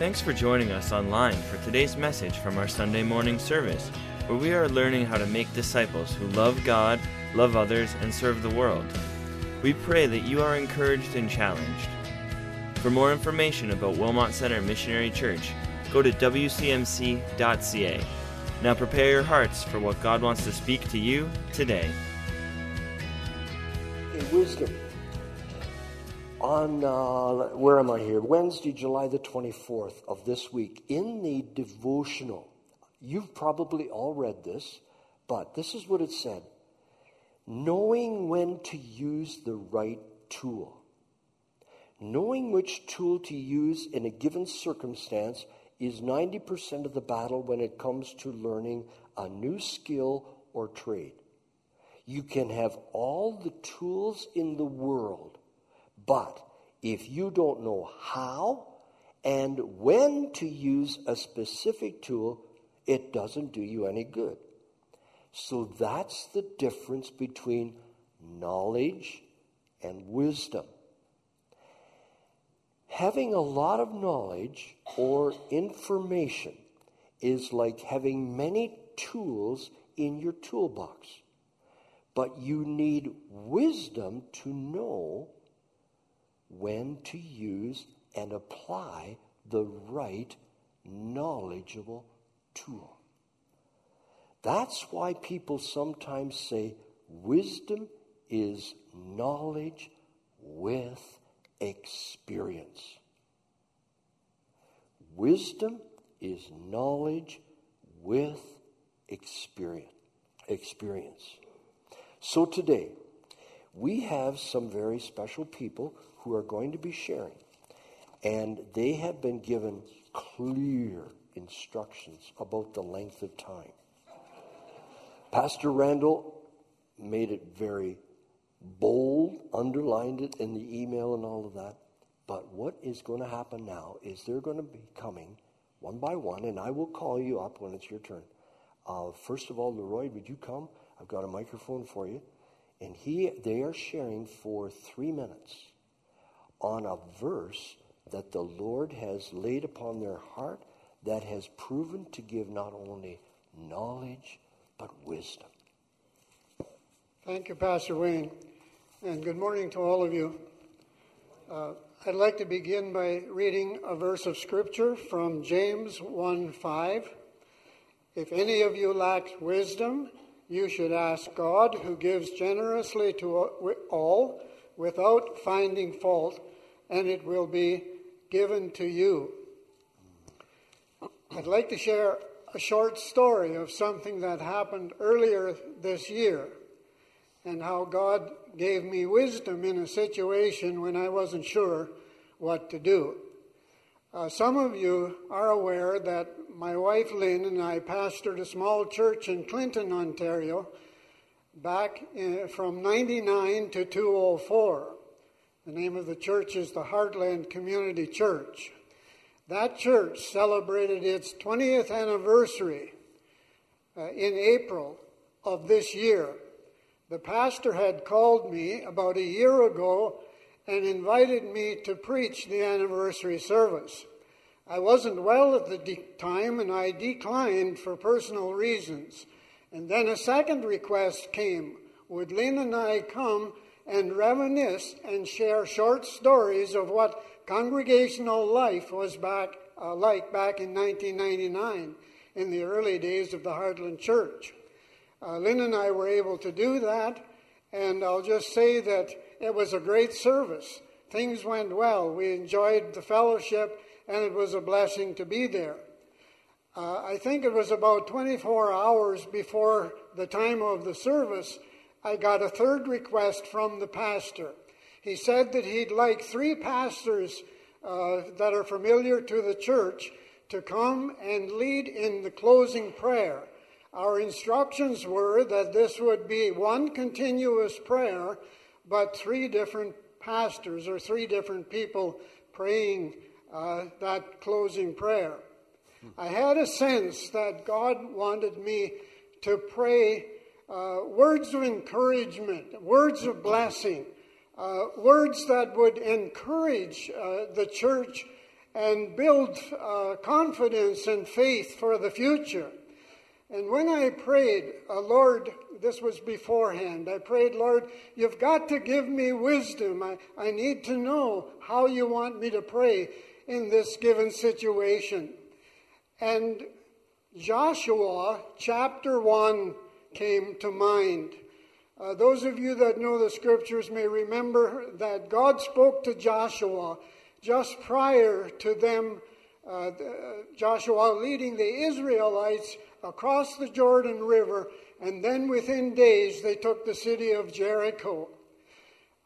Thanks for joining us online for today's message from our Sunday morning service, where we are learning how to make disciples who love God, love others, and serve the world. We pray that you are encouraged and challenged. For more information about Wilmot Center Missionary Church, go to wcmc.ca. Now prepare your hearts for what God wants to speak to you today. In wisdom. On, uh, where am I here? Wednesday, July the 24th of this week, in the devotional, you've probably all read this, but this is what it said knowing when to use the right tool. Knowing which tool to use in a given circumstance is 90% of the battle when it comes to learning a new skill or trade. You can have all the tools in the world, but if you don't know how and when to use a specific tool, it doesn't do you any good. So that's the difference between knowledge and wisdom having a lot of knowledge or information is like having many tools in your toolbox. But you need wisdom to know when to use and apply the right knowledgeable tool. That's why people sometimes say wisdom is knowledge with experience. Wisdom is knowledge with experience. Experience. So today, we have some very special people who are going to be sharing, and they have been given clear instructions about the length of time. Pastor Randall made it very bold, underlined it in the email and all of that. But what is going to happen now is they're going to be coming one by one, and I will call you up when it's your turn. Uh, first of all, Leroy, would you come? I've got a microphone for you. And he, they are sharing for three minutes on a verse that the Lord has laid upon their heart that has proven to give not only knowledge, but wisdom. Thank you, Pastor Wayne and good morning to all of you. Uh, I'd like to begin by reading a verse of Scripture from James 1 5. If any of you lacks wisdom, you should ask God, who gives generously to all without finding fault, and it will be given to you. I'd like to share a short story of something that happened earlier this year and how God gave me wisdom in a situation when I wasn't sure what to do. Uh, some of you are aware that my wife Lynn and I pastored a small church in Clinton, Ontario, back in, from 99 to 204. The name of the church is the Heartland Community Church. That church celebrated its 20th anniversary uh, in April of this year. The pastor had called me about a year ago and invited me to preach the anniversary service. I wasn't well at the de- time and I declined for personal reasons. And then a second request came. Would Lynn and I come and reminisce and share short stories of what congregational life was back, uh, like back in 1999 in the early days of the Heartland Church? Uh, Lynn and I were able to do that, and I'll just say that it was a great service. Things went well. We enjoyed the fellowship, and it was a blessing to be there. Uh, I think it was about 24 hours before the time of the service, I got a third request from the pastor. He said that he'd like three pastors uh, that are familiar to the church to come and lead in the closing prayer. Our instructions were that this would be one continuous prayer, but three different pastors or three different people praying uh, that closing prayer. I had a sense that God wanted me to pray uh, words of encouragement, words of blessing, uh, words that would encourage uh, the church and build uh, confidence and faith for the future. And when I prayed, uh, Lord, this was beforehand, I prayed, Lord, you've got to give me wisdom. I, I need to know how you want me to pray in this given situation. And Joshua chapter 1 came to mind. Uh, those of you that know the scriptures may remember that God spoke to Joshua just prior to them, uh, Joshua leading the Israelites across the Jordan River, and then within days they took the city of Jericho.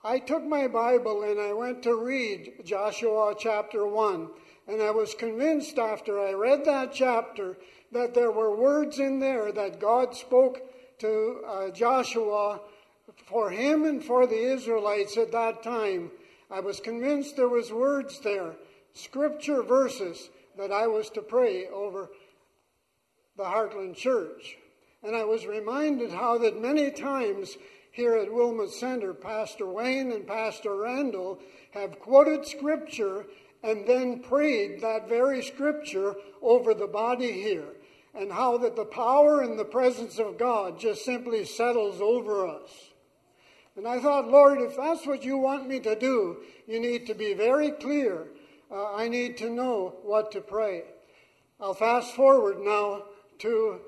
I took my Bible and I went to read Joshua chapter 1, and I was convinced after I read that chapter that there were words in there that God spoke to uh, Joshua for him and for the Israelites at that time. I was convinced there was words there, scripture verses that I was to pray over the Heartland Church. And I was reminded how that many times here at Wilmot Center, Pastor Wayne and Pastor Randall have quoted scripture and then prayed that very scripture over the body here. And how that the power and the presence of God just simply settles over us. And I thought, Lord, if that's what you want me to do, you need to be very clear. Uh, I need to know what to pray. I'll fast forward now to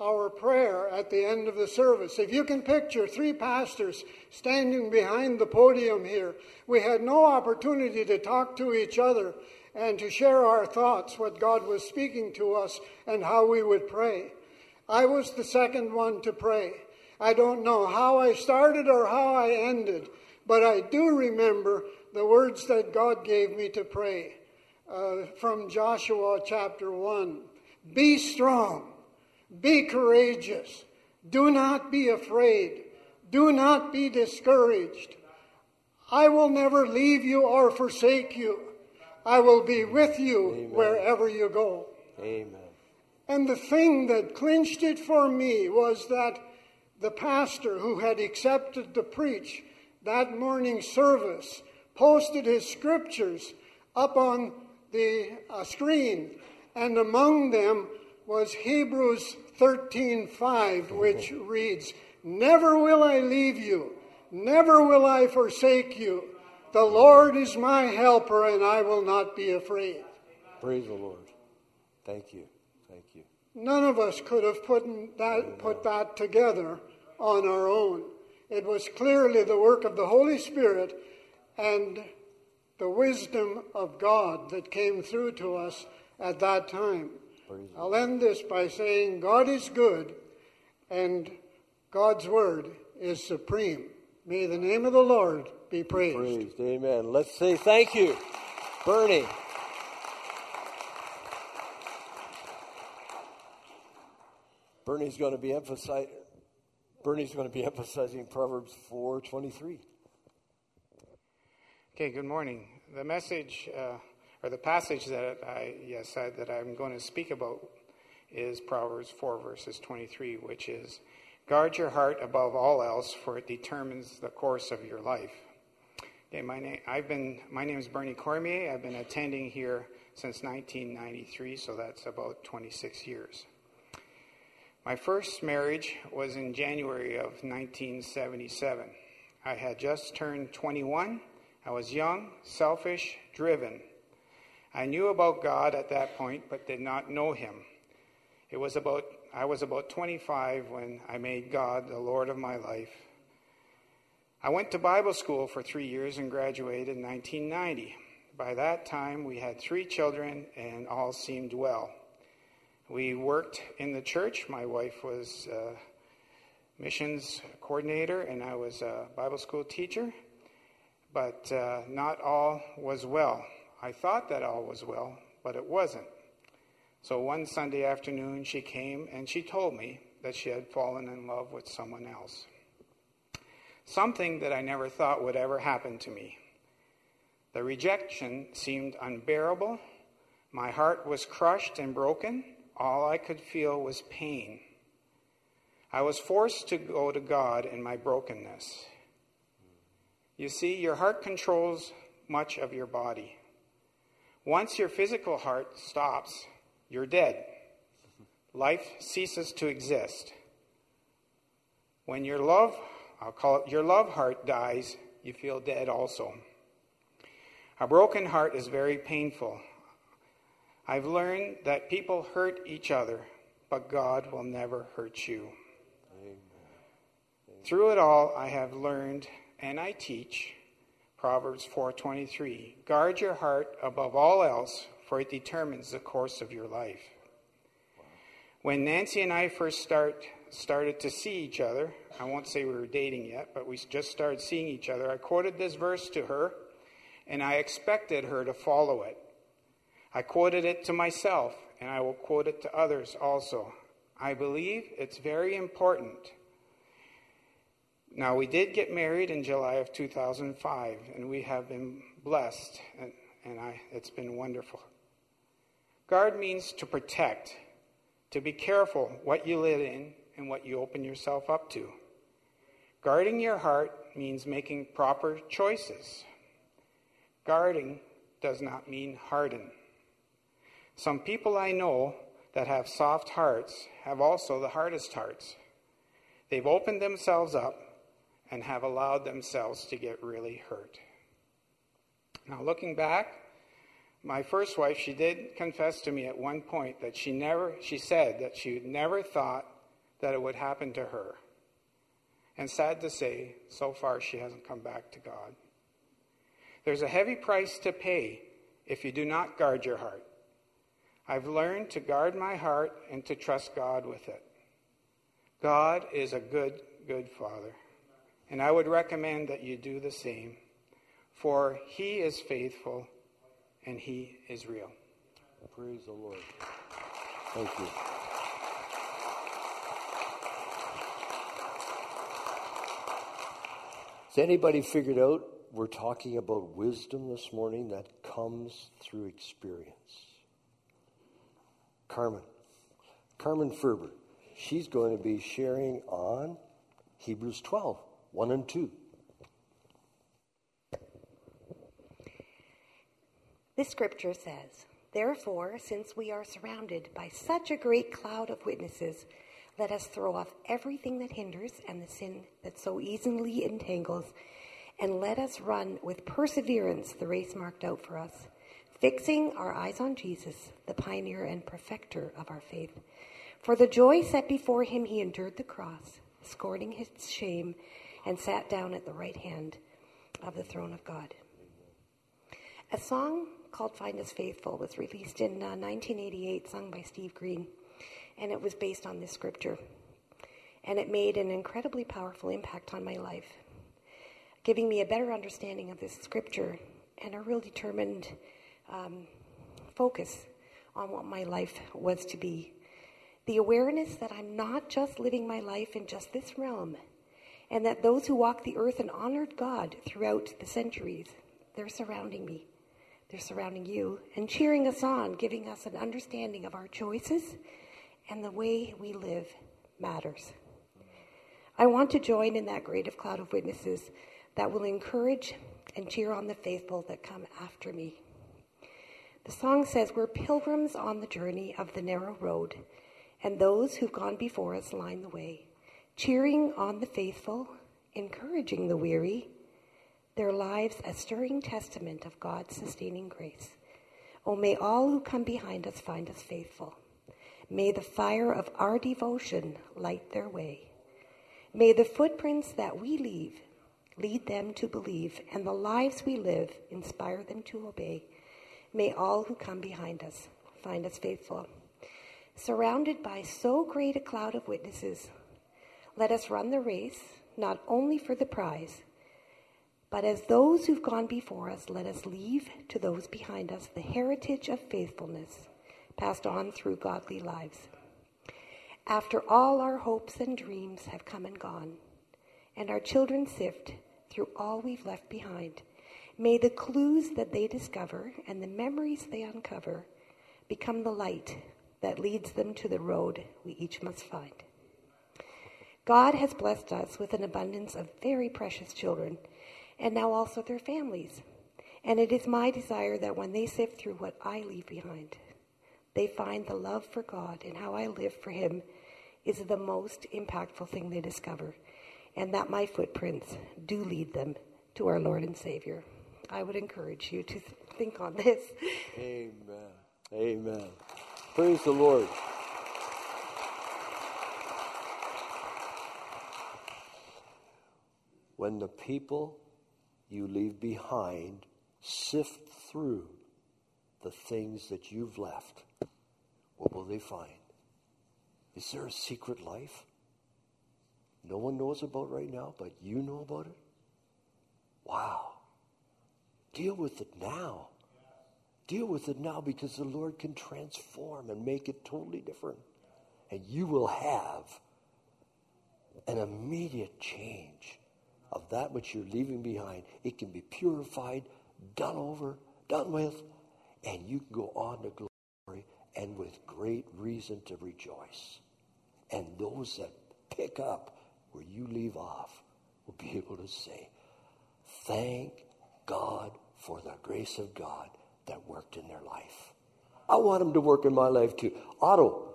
our prayer at the end of the service. If you can picture three pastors standing behind the podium here, we had no opportunity to talk to each other and to share our thoughts, what God was speaking to us, and how we would pray. I was the second one to pray. I don't know how I started or how I ended, but I do remember the words that God gave me to pray uh, from Joshua chapter 1. Be strong be courageous. Do not be afraid. Do not be discouraged. I will never leave you or forsake you. I will be with you Amen. wherever you go. Amen. And the thing that clinched it for me was that the pastor who had accepted to preach that morning service posted his scriptures up on the uh, screen, and among them was Hebrews 13:5 which reads, "Never will I leave you, never will I forsake you. The Lord is my helper and I will not be afraid." Praise the Lord. Thank you. Thank you. None of us could have put that, put that together on our own. It was clearly the work of the Holy Spirit and the wisdom of God that came through to us at that time. I'll end this by saying God is good and God's word is supreme. May the name of the Lord be praised. Praised. Amen. Let's say thank you, Bernie. Bernie's going to be emphasizing. Bernie's going to be emphasizing Proverbs 4:23. Okay, good morning. The message uh, or the passage that I yes I, that I'm going to speak about is Proverbs 4 verses 23, which is guard your heart above all else, for it determines the course of your life. Okay, my name I've been my name is Bernie Cormier. I've been attending here since 1993, so that's about 26 years. My first marriage was in January of 1977. I had just turned 21. I was young, selfish, driven. I knew about God at that point, but did not know Him. It was about, I was about 25 when I made God the Lord of my life. I went to Bible school for three years and graduated in 1990. By that time, we had three children and all seemed well. We worked in the church. My wife was a missions coordinator, and I was a Bible school teacher. But uh, not all was well. I thought that all was well, but it wasn't. So one Sunday afternoon, she came and she told me that she had fallen in love with someone else. Something that I never thought would ever happen to me. The rejection seemed unbearable. My heart was crushed and broken. All I could feel was pain. I was forced to go to God in my brokenness. You see, your heart controls much of your body. Once your physical heart stops, you're dead. Life ceases to exist. When your love, I'll call it your love heart dies, you feel dead also. A broken heart is very painful. I've learned that people hurt each other, but God will never hurt you. Amen. Through it all, I have learned and I teach Proverbs 4:23, guard your heart above all else, for it determines the course of your life. When Nancy and I first start, started to see each other, I won't say we were dating yet, but we just started seeing each other, I quoted this verse to her, and I expected her to follow it. I quoted it to myself, and I will quote it to others also. I believe it's very important. Now, we did get married in July of 2005, and we have been blessed, and, and I, it's been wonderful. Guard means to protect to be careful what you let in and what you open yourself up to. Guarding your heart means making proper choices. Guarding does not mean harden. Some people I know that have soft hearts have also the hardest hearts. They've opened themselves up and have allowed themselves to get really hurt. Now, looking back, my first wife, she did confess to me at one point that she never, she said that she never thought that it would happen to her. And sad to say, so far she hasn't come back to God. There's a heavy price to pay if you do not guard your heart. I've learned to guard my heart and to trust God with it. God is a good, good Father. And I would recommend that you do the same, for He is faithful and He is real. Praise the Lord. Thank you. Has anybody figured out we're talking about wisdom this morning that comes through experience? Carmen. Carmen Ferber. She's going to be sharing on Hebrews 12, 1 and 2. The scripture says, Therefore, since we are surrounded by such a great cloud of witnesses, let us throw off everything that hinders and the sin that so easily entangles, and let us run with perseverance the race marked out for us, fixing our eyes on Jesus, the pioneer and perfecter of our faith. For the joy set before him, he endured the cross, scorning his shame, and sat down at the right hand of the throne of God. A song called Find Us Faithful was released in uh, 1988, sung by Steve Green, and it was based on this scripture. And it made an incredibly powerful impact on my life, giving me a better understanding of this scripture and a real determined um, focus on what my life was to be. The awareness that I'm not just living my life in just this realm, and that those who walked the earth and honored God throughout the centuries, they're surrounding me. They're surrounding you and cheering us on, giving us an understanding of our choices and the way we live matters. I want to join in that great cloud of witnesses that will encourage and cheer on the faithful that come after me. The song says, We're pilgrims on the journey of the narrow road, and those who've gone before us line the way, cheering on the faithful, encouraging the weary, their lives a stirring testament of God's sustaining grace. Oh, may all who come behind us find us faithful. May the fire of our devotion light their way. May the footprints that we leave lead them to believe, and the lives we live inspire them to obey. May all who come behind us find us faithful. Surrounded by so great a cloud of witnesses, let us run the race, not only for the prize, but as those who've gone before us, let us leave to those behind us the heritage of faithfulness passed on through godly lives. After all our hopes and dreams have come and gone, and our children sift through all we've left behind, may the clues that they discover and the memories they uncover become the light that leads them to the road we each must find. God has blessed us with an abundance of very precious children and now also their families. And it is my desire that when they sift through what I leave behind, they find the love for God and how I live for Him is the most impactful thing they discover, and that my footprints do lead them to our Lord and Savior. I would encourage you to think on this. Amen. Amen. Praise the Lord. When the people you leave behind sift through the things that you've left, what will they find? Is there a secret life? No one knows about right now, but you know about it? Wow. Deal with it now. Deal with it now because the Lord can transform and make it totally different. And you will have an immediate change of that which you're leaving behind. It can be purified, done over, done with, and you can go on to glory and with great reason to rejoice. And those that pick up where you leave off will be able to say, Thank God for the grace of God that worked in their life. I want him to work in my life too. Otto,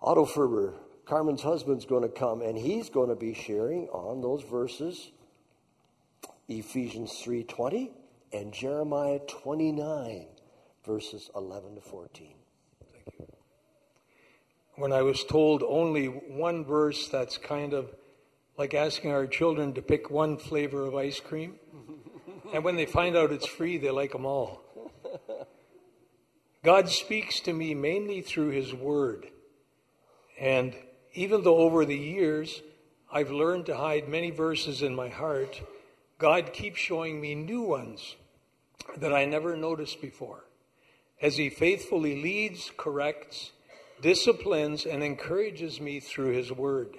Otto Ferber, Carmen's husband's going to come and he's going to be sharing on those verses Ephesians 3:20 and Jeremiah 29 verses 11 to 14. Thank you. When I was told only one verse that's kind of like asking our children to pick one flavor of ice cream and when they find out it's free they like them all. God speaks to me mainly through his word. And even though over the years I've learned to hide many verses in my heart, God keeps showing me new ones that I never noticed before. As He faithfully leads, corrects, disciplines, and encourages me through His Word.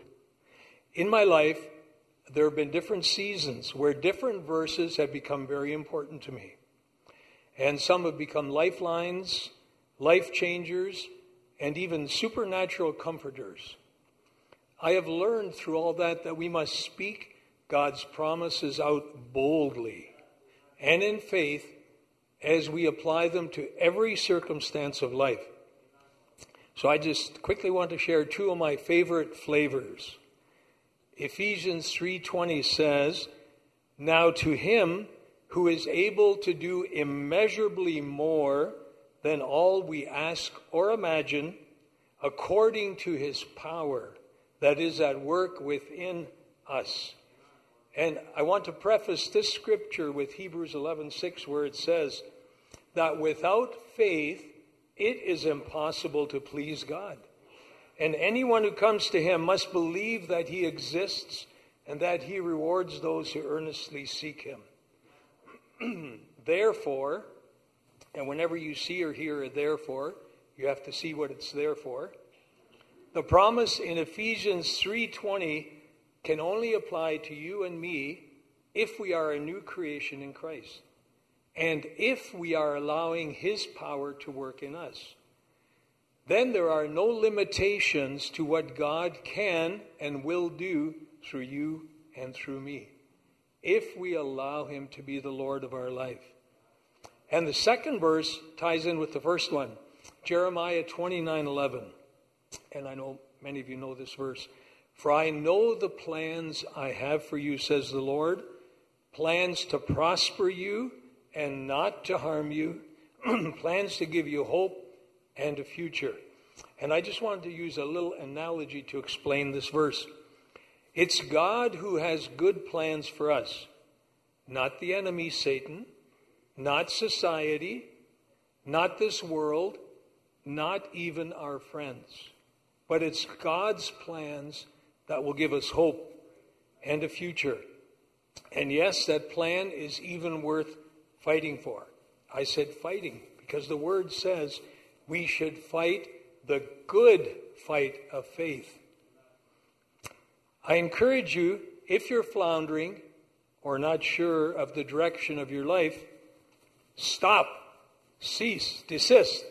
In my life, there have been different seasons where different verses have become very important to me. And some have become lifelines, life changers, and even supernatural comforters. I have learned through all that that we must speak God's promises out boldly and in faith as we apply them to every circumstance of life. So I just quickly want to share two of my favorite flavors. Ephesians 3:20 says, "Now to him who is able to do immeasurably more than all we ask or imagine, according to his power that is at work within us. And I want to preface this scripture with Hebrews 11:6 where it says that without faith it is impossible to please God. And anyone who comes to him must believe that he exists and that he rewards those who earnestly seek him. therefore, and whenever you see or hear a therefore, you have to see what it's there for. The promise in Ephesians 3:20 can only apply to you and me if we are a new creation in Christ and if we are allowing his power to work in us. Then there are no limitations to what God can and will do through you and through me if we allow him to be the Lord of our life. And the second verse ties in with the first one. Jeremiah 29:11. And I know many of you know this verse. For I know the plans I have for you, says the Lord, plans to prosper you and not to harm you, plans to give you hope and a future. And I just wanted to use a little analogy to explain this verse. It's God who has good plans for us, not the enemy, Satan, not society, not this world, not even our friends. But it's God's plans that will give us hope and a future. And yes, that plan is even worth fighting for. I said fighting because the word says we should fight the good fight of faith. I encourage you, if you're floundering or not sure of the direction of your life, stop, cease, desist,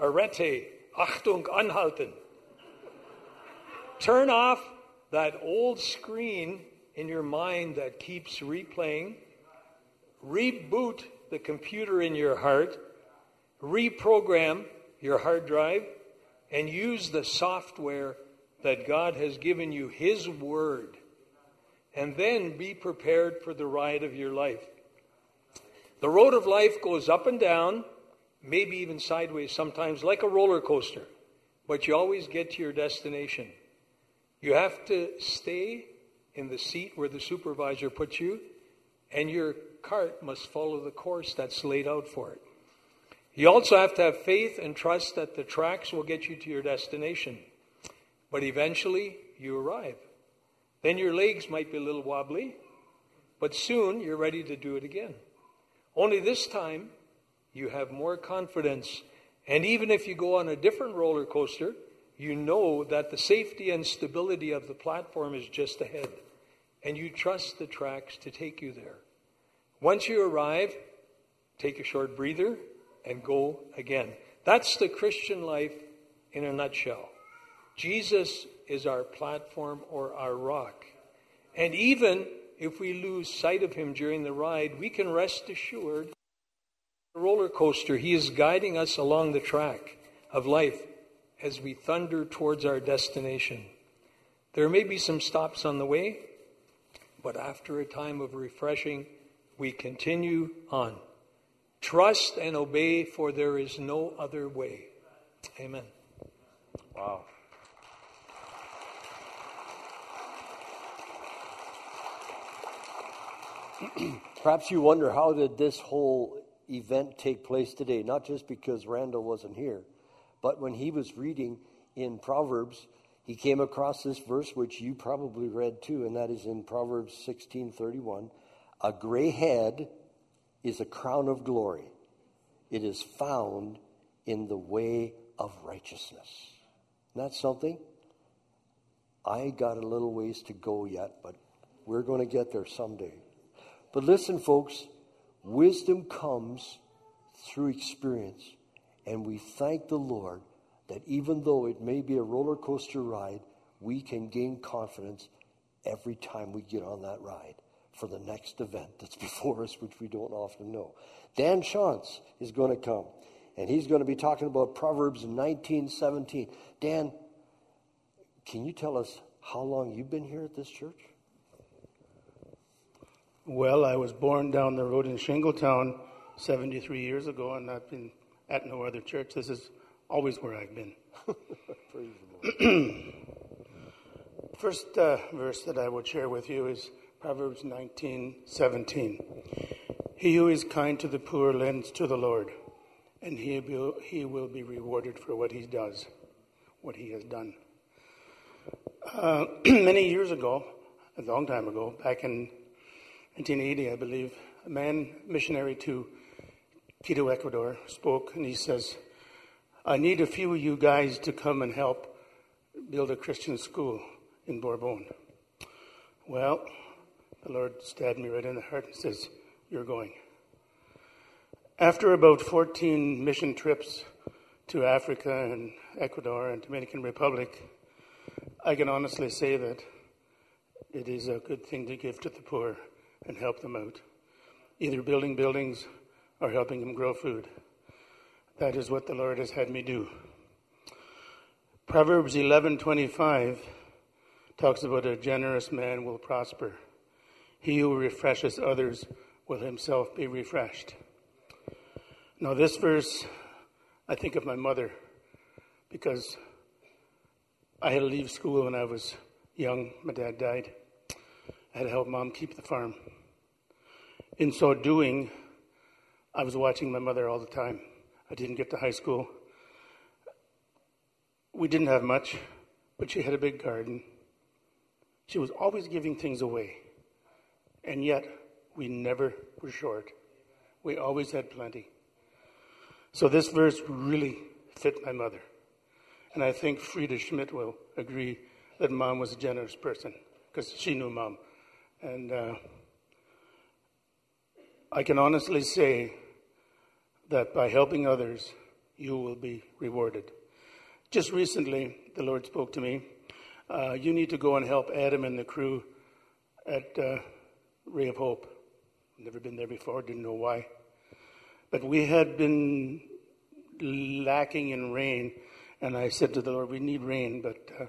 arete, Achtung, anhalten. Turn off that old screen in your mind that keeps replaying reboot the computer in your heart, reprogram your hard drive, and use the software that God has given you, His Word, and then be prepared for the ride of your life. The road of life goes up and down, maybe even sideways sometimes, like a roller coaster, but you always get to your destination. You have to stay in the seat where the supervisor puts you, and your cart must follow the course that's laid out for it. You also have to have faith and trust that the tracks will get you to your destination. But eventually, you arrive. Then your legs might be a little wobbly, but soon you're ready to do it again. Only this time, you have more confidence. And even if you go on a different roller coaster, you know that the safety and stability of the platform is just ahead. And you trust the tracks to take you there. Once you arrive, take a short breather and go again. That's the Christian life in a nutshell. Jesus is our platform or our rock. And even if we lose sight of him during the ride, we can rest assured the roller coaster, he is guiding us along the track of life as we thunder towards our destination. There may be some stops on the way, but after a time of refreshing, we continue on. Trust and obey, for there is no other way. Amen. Wow. Perhaps you wonder how did this whole event take place today? Not just because Randall wasn't here, but when he was reading in Proverbs, he came across this verse which you probably read too, and that is in Proverbs 16:31. A gray head is a crown of glory. It is found in the way of righteousness. That something? I got a little ways to go yet, but we're going to get there someday. But listen, folks, wisdom comes through experience. And we thank the Lord that even though it may be a roller coaster ride, we can gain confidence every time we get on that ride for the next event that's before us, which we don't often know. Dan Shantz is going to come, and he's going to be talking about Proverbs 19:17. Dan, can you tell us how long you've been here at this church? Well, I was born down the road in Shingletown 73 years ago, and I've been at no other church. This is always where I've been. First uh, verse that I would share with you is Proverbs 19:17. He who is kind to the poor lends to the Lord, and he will, he will be rewarded for what he does, what he has done. Uh, many years ago, a long time ago, back in 1980, I believe, a man missionary to Quito, Ecuador, spoke, and he says, I need a few of you guys to come and help build a Christian school in Borbón. Well, the Lord stabbed me right in the heart and says, You're going. After about 14 mission trips to Africa and Ecuador and Dominican Republic, I can honestly say that it is a good thing to give to the poor and help them out, either building buildings or helping them grow food. That is what the Lord has had me do. Proverbs 11:25 talks about a generous man will prosper. He who refreshes others will himself be refreshed. Now this verse I think of my mother because I had to leave school when I was young. My dad died. I had to help mom keep the farm. In so doing, I was watching my mother all the time. I didn't get to high school. We didn't have much, but she had a big garden. She was always giving things away. And yet, we never were short. We always had plenty. So this verse really fit my mother. And I think Frida Schmidt will agree that mom was a generous person because she knew mom. And uh, I can honestly say that by helping others, you will be rewarded. Just recently, the Lord spoke to me. Uh, you need to go and help Adam and the crew at uh, Ray of Hope. Never been there before, didn't know why. But we had been lacking in rain, and I said to the Lord, We need rain, but, uh,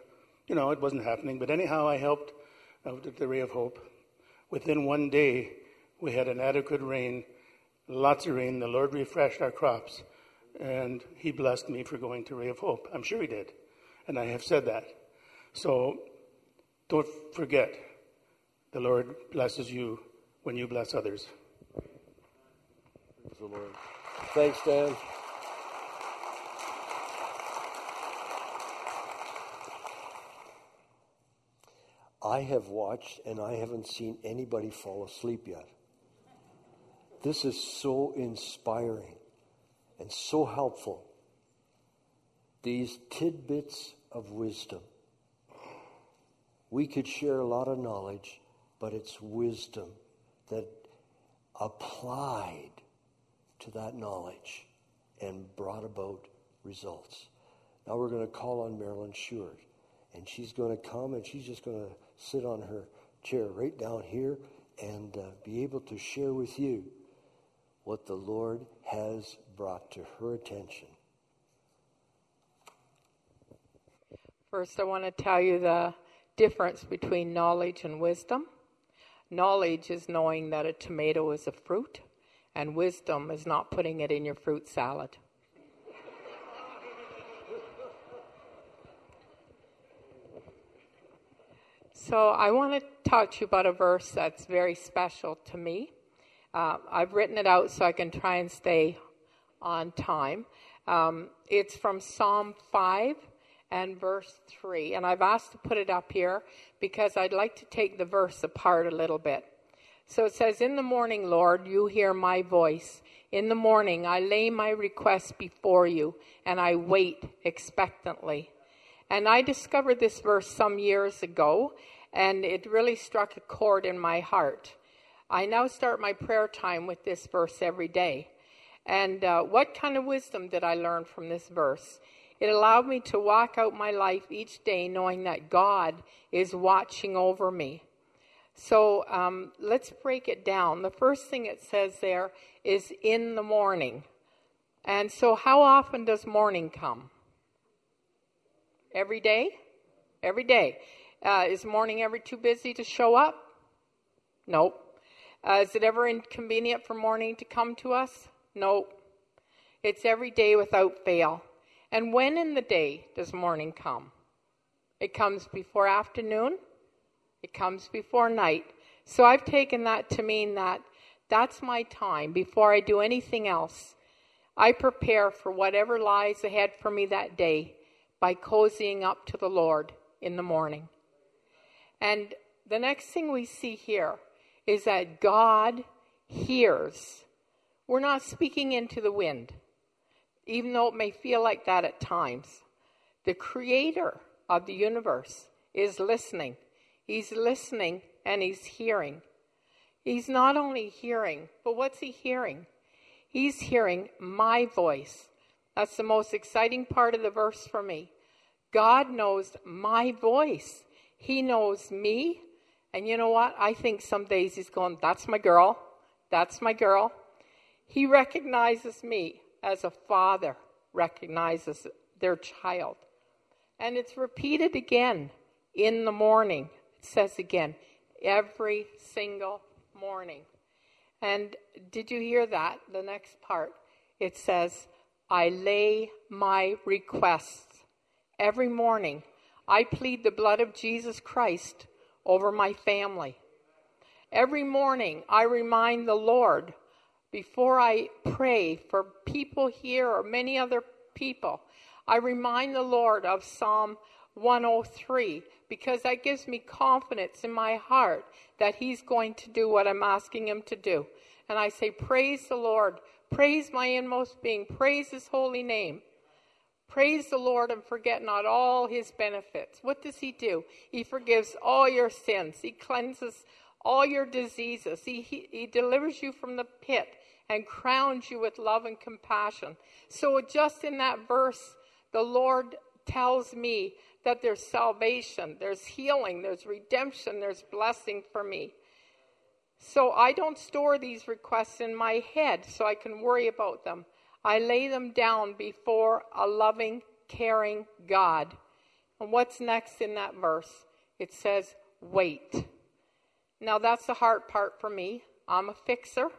you know, it wasn't happening. But anyhow, I helped out at the Ray of Hope. Within one day, we had an adequate rain, lots of rain. The Lord refreshed our crops, and He blessed me for going to Ray of Hope. I'm sure He did, and I have said that. So don't forget, the Lord blesses you when you bless others. Praise the Lord. Thanks, Dan. I have watched and I haven't seen anybody fall asleep yet. This is so inspiring and so helpful. These tidbits of wisdom. We could share a lot of knowledge, but it's wisdom that applied to that knowledge and brought about results. Now we're going to call on Marilyn Sheward, and she's going to come and she's just going to sit on her chair right down here and uh, be able to share with you what the Lord has brought to her attention. First, I want to tell you the difference between knowledge and wisdom. Knowledge is knowing that a tomato is a fruit, and wisdom is not putting it in your fruit salad. So, I want to talk to you about a verse that's very special to me. Uh, I've written it out so I can try and stay on time. Um, it's from Psalm 5 and verse 3. And I've asked to put it up here because I'd like to take the verse apart a little bit. So it says, In the morning, Lord, you hear my voice. In the morning, I lay my request before you and I wait expectantly. And I discovered this verse some years ago and it really struck a chord in my heart. I now start my prayer time with this verse every day. And uh, what kind of wisdom did I learn from this verse? It allowed me to walk out my life each day knowing that God is watching over me. So um, let's break it down. The first thing it says there is in the morning. And so, how often does morning come? Every day? Every day. Uh, is morning ever too busy to show up? Nope. Uh, is it ever inconvenient for morning to come to us? Nope. It's every day without fail. And when in the day does morning come? It comes before afternoon, it comes before night. So I've taken that to mean that that's my time before I do anything else. I prepare for whatever lies ahead for me that day by cozying up to the Lord in the morning. And the next thing we see here is that God hears. We're not speaking into the wind even though it may feel like that at times. The creator of the universe is listening. He's listening and he's hearing. He's not only hearing, but what's he hearing? He's hearing my voice. That's the most exciting part of the verse for me. God knows my voice. He knows me. And you know what? I think some days he's going, That's my girl. That's my girl. He recognizes me as a father recognizes their child. And it's repeated again in the morning. It says again, every single morning. And did you hear that? The next part. It says, I lay my requests. Every morning, I plead the blood of Jesus Christ over my family. Every morning, I remind the Lord before I pray for people here or many other people, I remind the Lord of Psalm 103 because that gives me confidence in my heart that He's going to do what I'm asking Him to do. And I say, Praise the Lord. Praise my inmost being. Praise His holy name. Praise the Lord and forget not all His benefits. What does He do? He forgives all your sins. He cleanses all your diseases. He, he, he delivers you from the pit and crowns you with love and compassion. So, just in that verse, the Lord tells me that there's salvation, there's healing, there's redemption, there's blessing for me. So I don't store these requests in my head so I can worry about them. I lay them down before a loving, caring God. And what's next in that verse? It says, wait. Now, that's the hard part for me. I'm a fixer.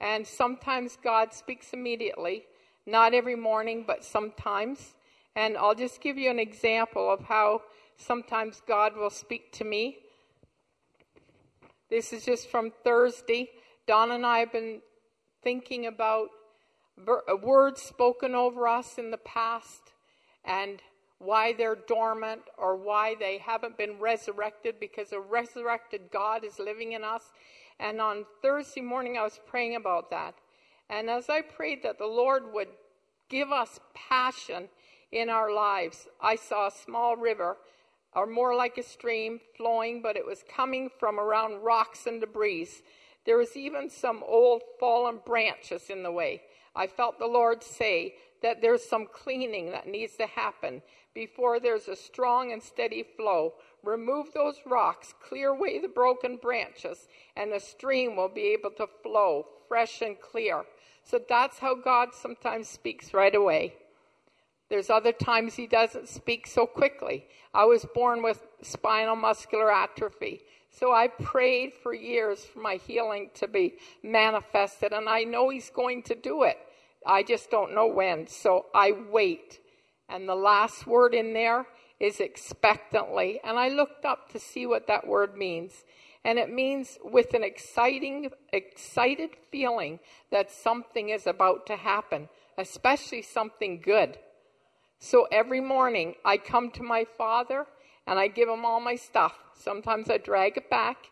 And sometimes God speaks immediately. Not every morning, but sometimes. And I'll just give you an example of how sometimes God will speak to me. This is just from Thursday. Don and I have been thinking about Uh, words spoken over us in the past and why they're dormant or why they haven't been resurrected because a resurrected God is living in us. And on Thursday morning, I was praying about that. And as I prayed that the Lord would give us passion in our lives, I saw a small river, or more like a stream, flowing, but it was coming from around rocks and debris. There was even some old fallen branches in the way. I felt the Lord say that there's some cleaning that needs to happen before there's a strong and steady flow. Remove those rocks, clear away the broken branches, and the stream will be able to flow fresh and clear. So that's how God sometimes speaks right away. There's other times he doesn't speak so quickly. I was born with spinal muscular atrophy. So I prayed for years for my healing to be manifested, and I know he's going to do it. I just don't know when. So I wait. And the last word in there is expectantly. And I looked up to see what that word means. And it means with an exciting, excited feeling that something is about to happen, especially something good. So every morning I come to my father and I give him all my stuff. Sometimes I drag it back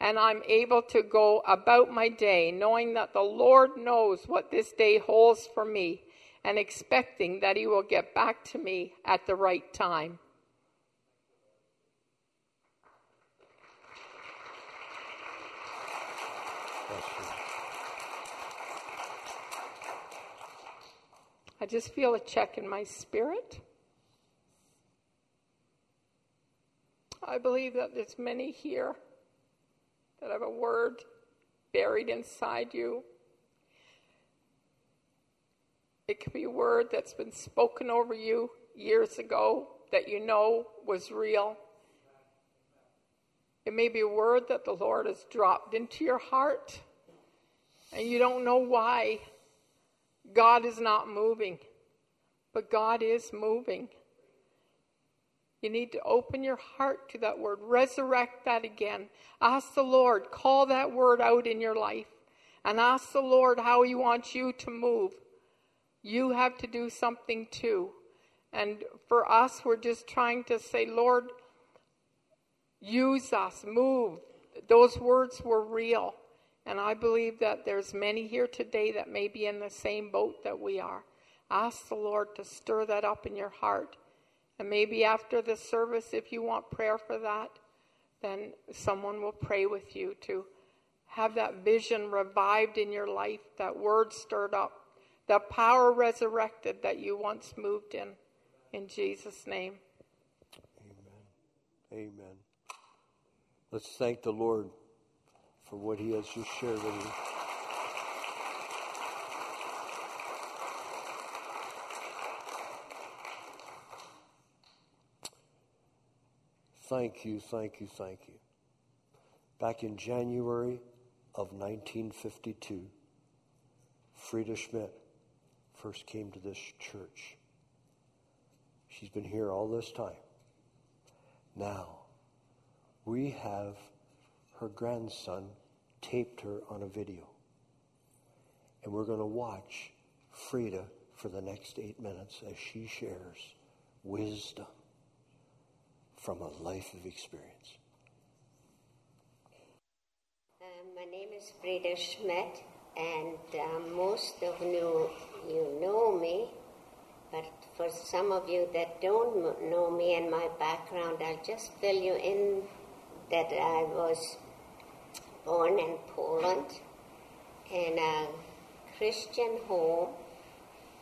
and I'm able to go about my day knowing that the Lord knows what this day holds for me and expecting that He will get back to me at the right time. I just feel a check in my spirit. I believe that there's many here that have a word buried inside you. It could be a word that's been spoken over you years ago that you know was real. It may be a word that the Lord has dropped into your heart and you don't know why. God is not moving, but God is moving. You need to open your heart to that word. Resurrect that again. Ask the Lord, call that word out in your life, and ask the Lord how He wants you to move. You have to do something too. And for us, we're just trying to say, Lord, use us, move. Those words were real. And I believe that there's many here today that may be in the same boat that we are. Ask the Lord to stir that up in your heart and maybe after the service, if you want prayer for that, then someone will pray with you to have that vision revived in your life, that word stirred up, that power resurrected that you once moved in. In Jesus' name. Amen. Amen. Let's thank the Lord for what he has just shared with you. Thank you, thank you, thank you. Back in January of 1952, Frida Schmidt first came to this church. She's been here all this time. Now, we have her grandson taped her on a video. And we're going to watch Frida for the next eight minutes as she shares wisdom from a life of experience. Uh, my name is Frida Schmidt, and uh, most of you, you know me, but for some of you that don't know me and my background, I'll just fill you in that I was born in Poland in a Christian home,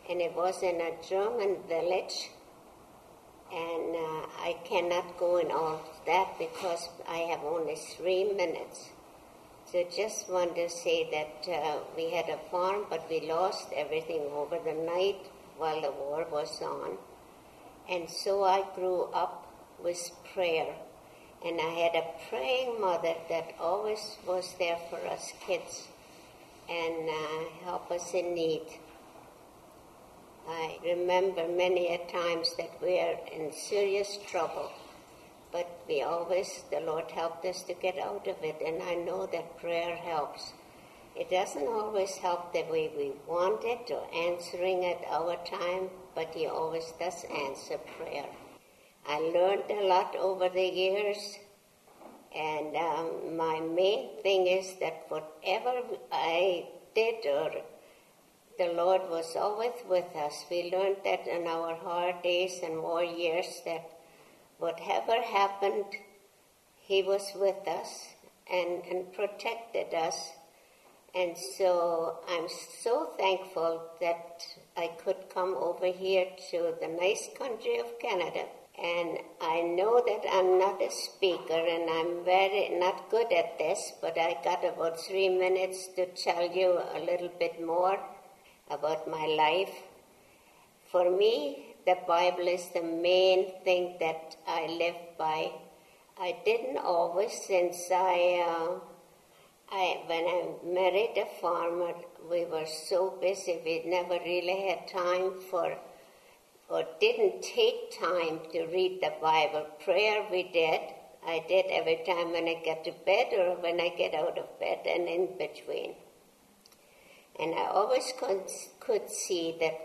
and it was in a German village and uh, I cannot go in all that because I have only three minutes. So just want to say that uh, we had a farm, but we lost everything over the night while the war was on. And so I grew up with prayer. And I had a praying mother that always was there for us kids and uh, help us in need. I remember many a times that we are in serious trouble, but we always, the Lord helped us to get out of it, and I know that prayer helps. It doesn't always help the way we want it or answering at our time, but He always does answer prayer. I learned a lot over the years, and um, my main thing is that whatever I did or the Lord was always with us. We learned that in our hard days and war years that whatever happened, He was with us and, and protected us. And so I'm so thankful that I could come over here to the nice country of Canada. And I know that I'm not a speaker and I'm very not good at this, but I got about three minutes to tell you a little bit more about my life. For me, the Bible is the main thing that I live by. I didn't always, since I, uh, I when I married a farmer, we were so busy we never really had time for, or didn't take time to read the Bible. Prayer we did. I did every time when I get to bed or when I get out of bed and in between. And I always could see that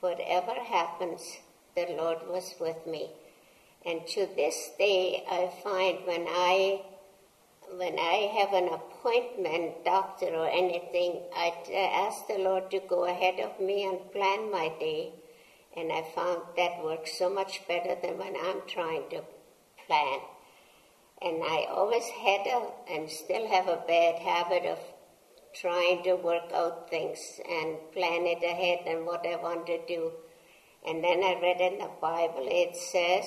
whatever happens, the Lord was with me. And to this day, I find when I when I have an appointment, doctor or anything, I ask the Lord to go ahead of me and plan my day. And I found that works so much better than when I'm trying to plan. And I always had a, and still have a bad habit of trying to work out things and plan it ahead and what I want to do. And then I read in the Bible, it says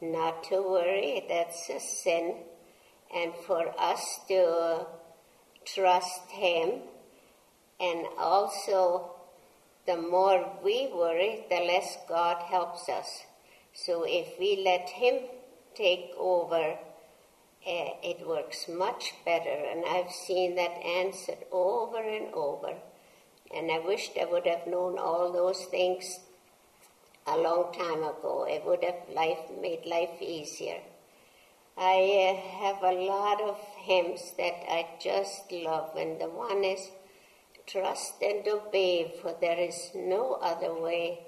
not to worry, that's a sin, and for us to trust Him. And also, the more we worry, the less God helps us. So if we let Him take over, uh, it works much better. And I've seen that answered over and over. And I wished I would have known all those things a long time ago. It would have life, made life easier. I uh, have a lot of hymns that I just love, and the one is Trust and Obey, for there is no other way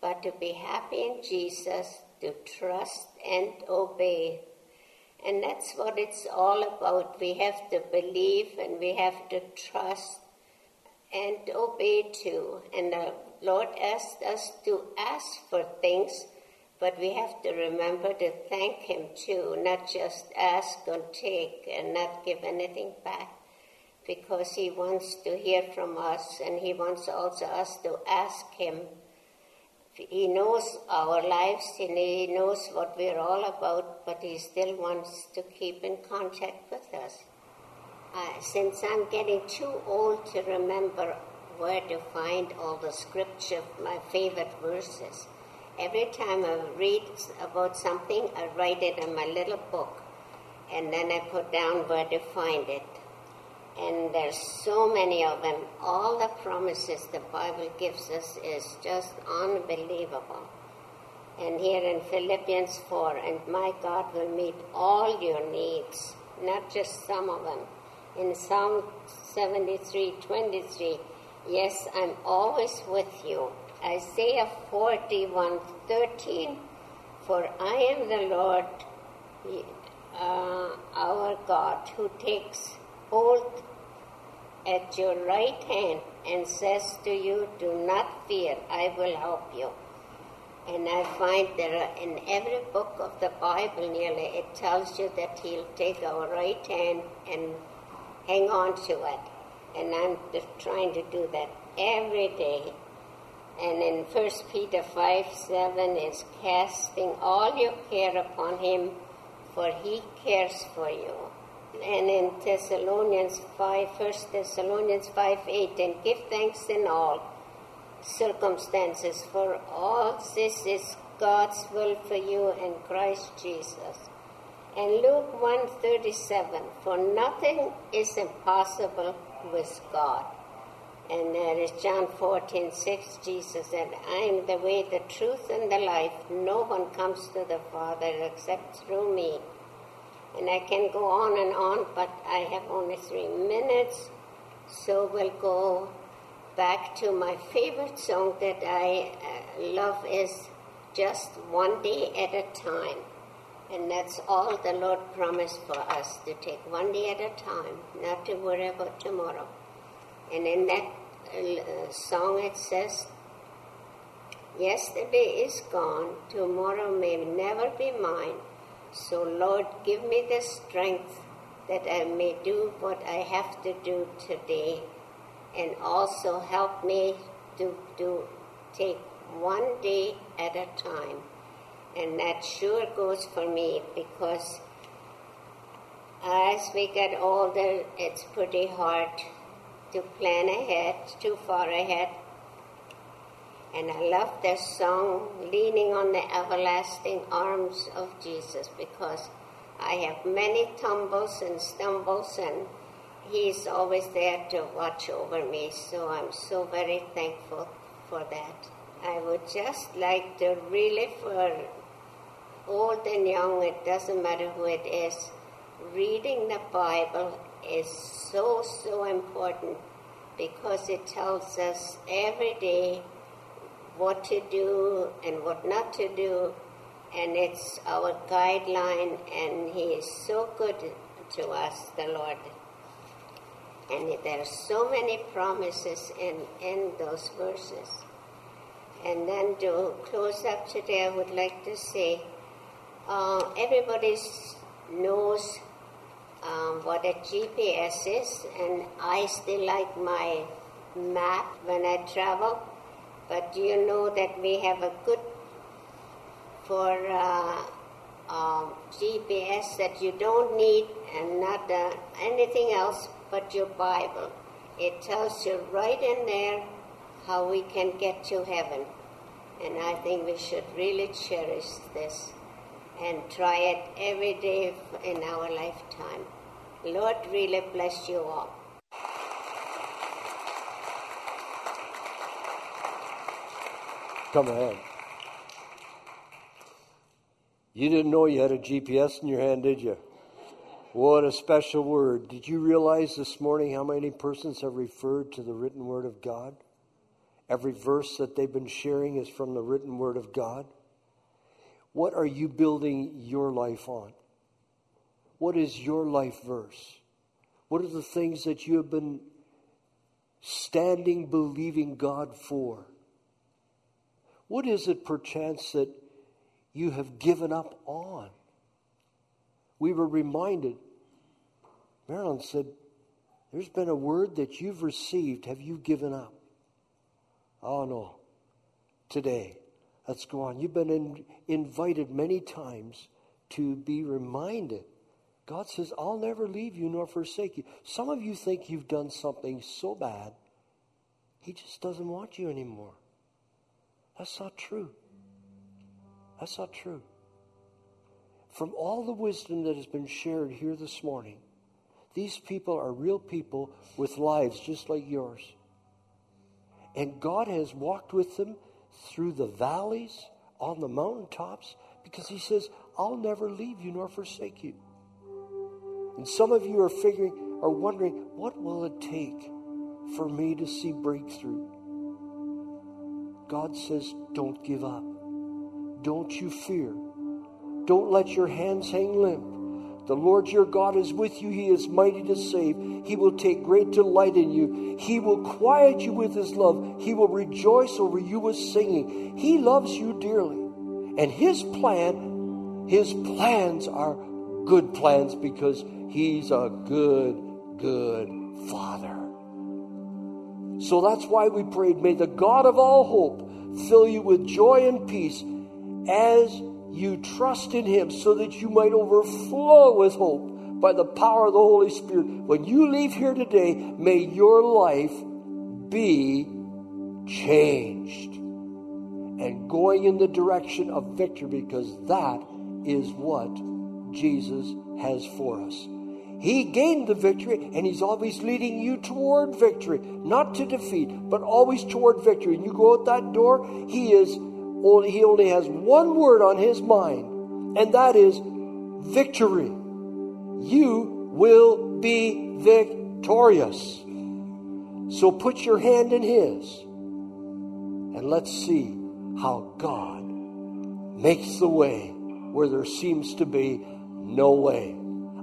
but to be happy in Jesus, to trust and obey. And that's what it's all about. We have to believe and we have to trust and obey too. And the Lord asked us to ask for things, but we have to remember to thank Him too, not just ask and take and not give anything back. Because He wants to hear from us and He wants also us to ask Him he knows our lives and He knows what we're all about, but He still wants to keep in contact with us. Uh, since I'm getting too old to remember where to find all the scripture, my favorite verses, every time I read about something, I write it in my little book, and then I put down where to find it and there's so many of them. All the promises the Bible gives us is just unbelievable. And here in Philippians 4, and my God will meet all your needs, not just some of them. In Psalm 73 23, yes, I'm always with you. Isaiah 41 13, for I am the Lord, uh, our God, who takes hold at your right hand and says to you, Do not fear, I will help you. And I find that in every book of the Bible nearly it tells you that He'll take our right hand and hang on to it. And I'm trying to do that every day. And in 1 Peter 5 7 is casting all your care upon Him, for He cares for you. And in Thessalonians 5, 1 Thessalonians 5 8, and give thanks in all circumstances, for all this is God's will for you in Christ Jesus. And Luke 137, for nothing is impossible with God. And there is John 14, 6, Jesus said, I am the way, the truth, and the life. No one comes to the Father except through me. And I can go on and on, but I have only three minutes, so we'll go back to my favorite song that I uh, love is just one day at a time. And that's all the Lord promised for us to take one day at a time, not to worry about tomorrow. And in that uh, song it says, Yesterday is gone, tomorrow may never be mine. So, Lord, give me the strength that I may do what I have to do today, and also help me to do take one day at a time. And that sure goes for me because as we get older, it's pretty hard to plan ahead, too far ahead. And I love this song, Leaning on the Everlasting Arms of Jesus, because I have many tumbles and stumbles, and He's always there to watch over me. So I'm so very thankful for that. I would just like to really, for old and young, it doesn't matter who it is, reading the Bible is so, so important because it tells us every day what to do and what not to do, and it's our guideline, and He is so good to us, the Lord. And there are so many promises in, in those verses. And then to close up today, I would like to say uh, everybody knows um, what a GPS is, and I still like my map when I travel. But do you know that we have a good for uh, um, GPS that you don't need and not uh, anything else but your Bible. It tells you right in there how we can get to heaven. And I think we should really cherish this and try it every day in our lifetime. Lord really bless you all. Come ahead. You didn't know you had a GPS in your hand, did you? What a special word. Did you realize this morning how many persons have referred to the written word of God? Every verse that they've been sharing is from the written word of God. What are you building your life on? What is your life verse? What are the things that you have been standing believing God for? What is it perchance that you have given up on? We were reminded, Marilyn said, There's been a word that you've received. Have you given up? Oh, no. Today, let's go on. You've been in, invited many times to be reminded. God says, I'll never leave you nor forsake you. Some of you think you've done something so bad, He just doesn't want you anymore. That's not true. That's not true. From all the wisdom that has been shared here this morning, these people are real people with lives just like yours. And God has walked with them through the valleys, on the mountaintops, because He says, I'll never leave you nor forsake you. And some of you are figuring, are wondering, what will it take for me to see breakthrough? God says, don't give up. Don't you fear. Don't let your hands hang limp. The Lord your God is with you. He is mighty to save. He will take great delight in you. He will quiet you with his love. He will rejoice over you with singing. He loves you dearly. And his plan, his plans are good plans because he's a good, good father. So that's why we prayed, may the God of all hope fill you with joy and peace as you trust in him so that you might overflow with hope by the power of the Holy Spirit. When you leave here today, may your life be changed and going in the direction of victory because that is what Jesus has for us. He gained the victory and he's always leading you toward victory, not to defeat, but always toward victory. And you go out that door, he is only he only has one word on his mind, and that is victory. You will be victorious. So put your hand in his and let's see how God makes the way where there seems to be no way.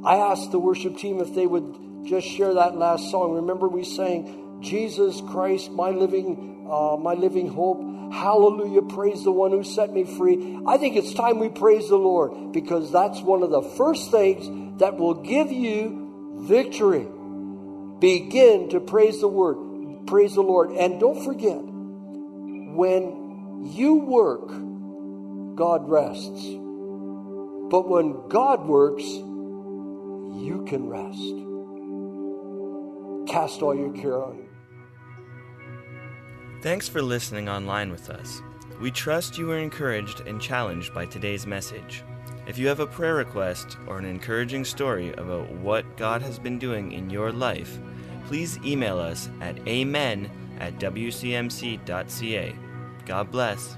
I asked the worship team if they would just share that last song. Remember, we sang, Jesus Christ, my living, uh, my living hope. Hallelujah, praise the one who set me free. I think it's time we praise the Lord because that's one of the first things that will give you victory. Begin to praise the word, praise the Lord. And don't forget, when you work, God rests. But when God works, you can rest. Cast all your care on Him. Thanks for listening online with us. We trust you were encouraged and challenged by today's message. If you have a prayer request or an encouraging story about what God has been doing in your life, please email us at amen at wcmc.ca. God bless.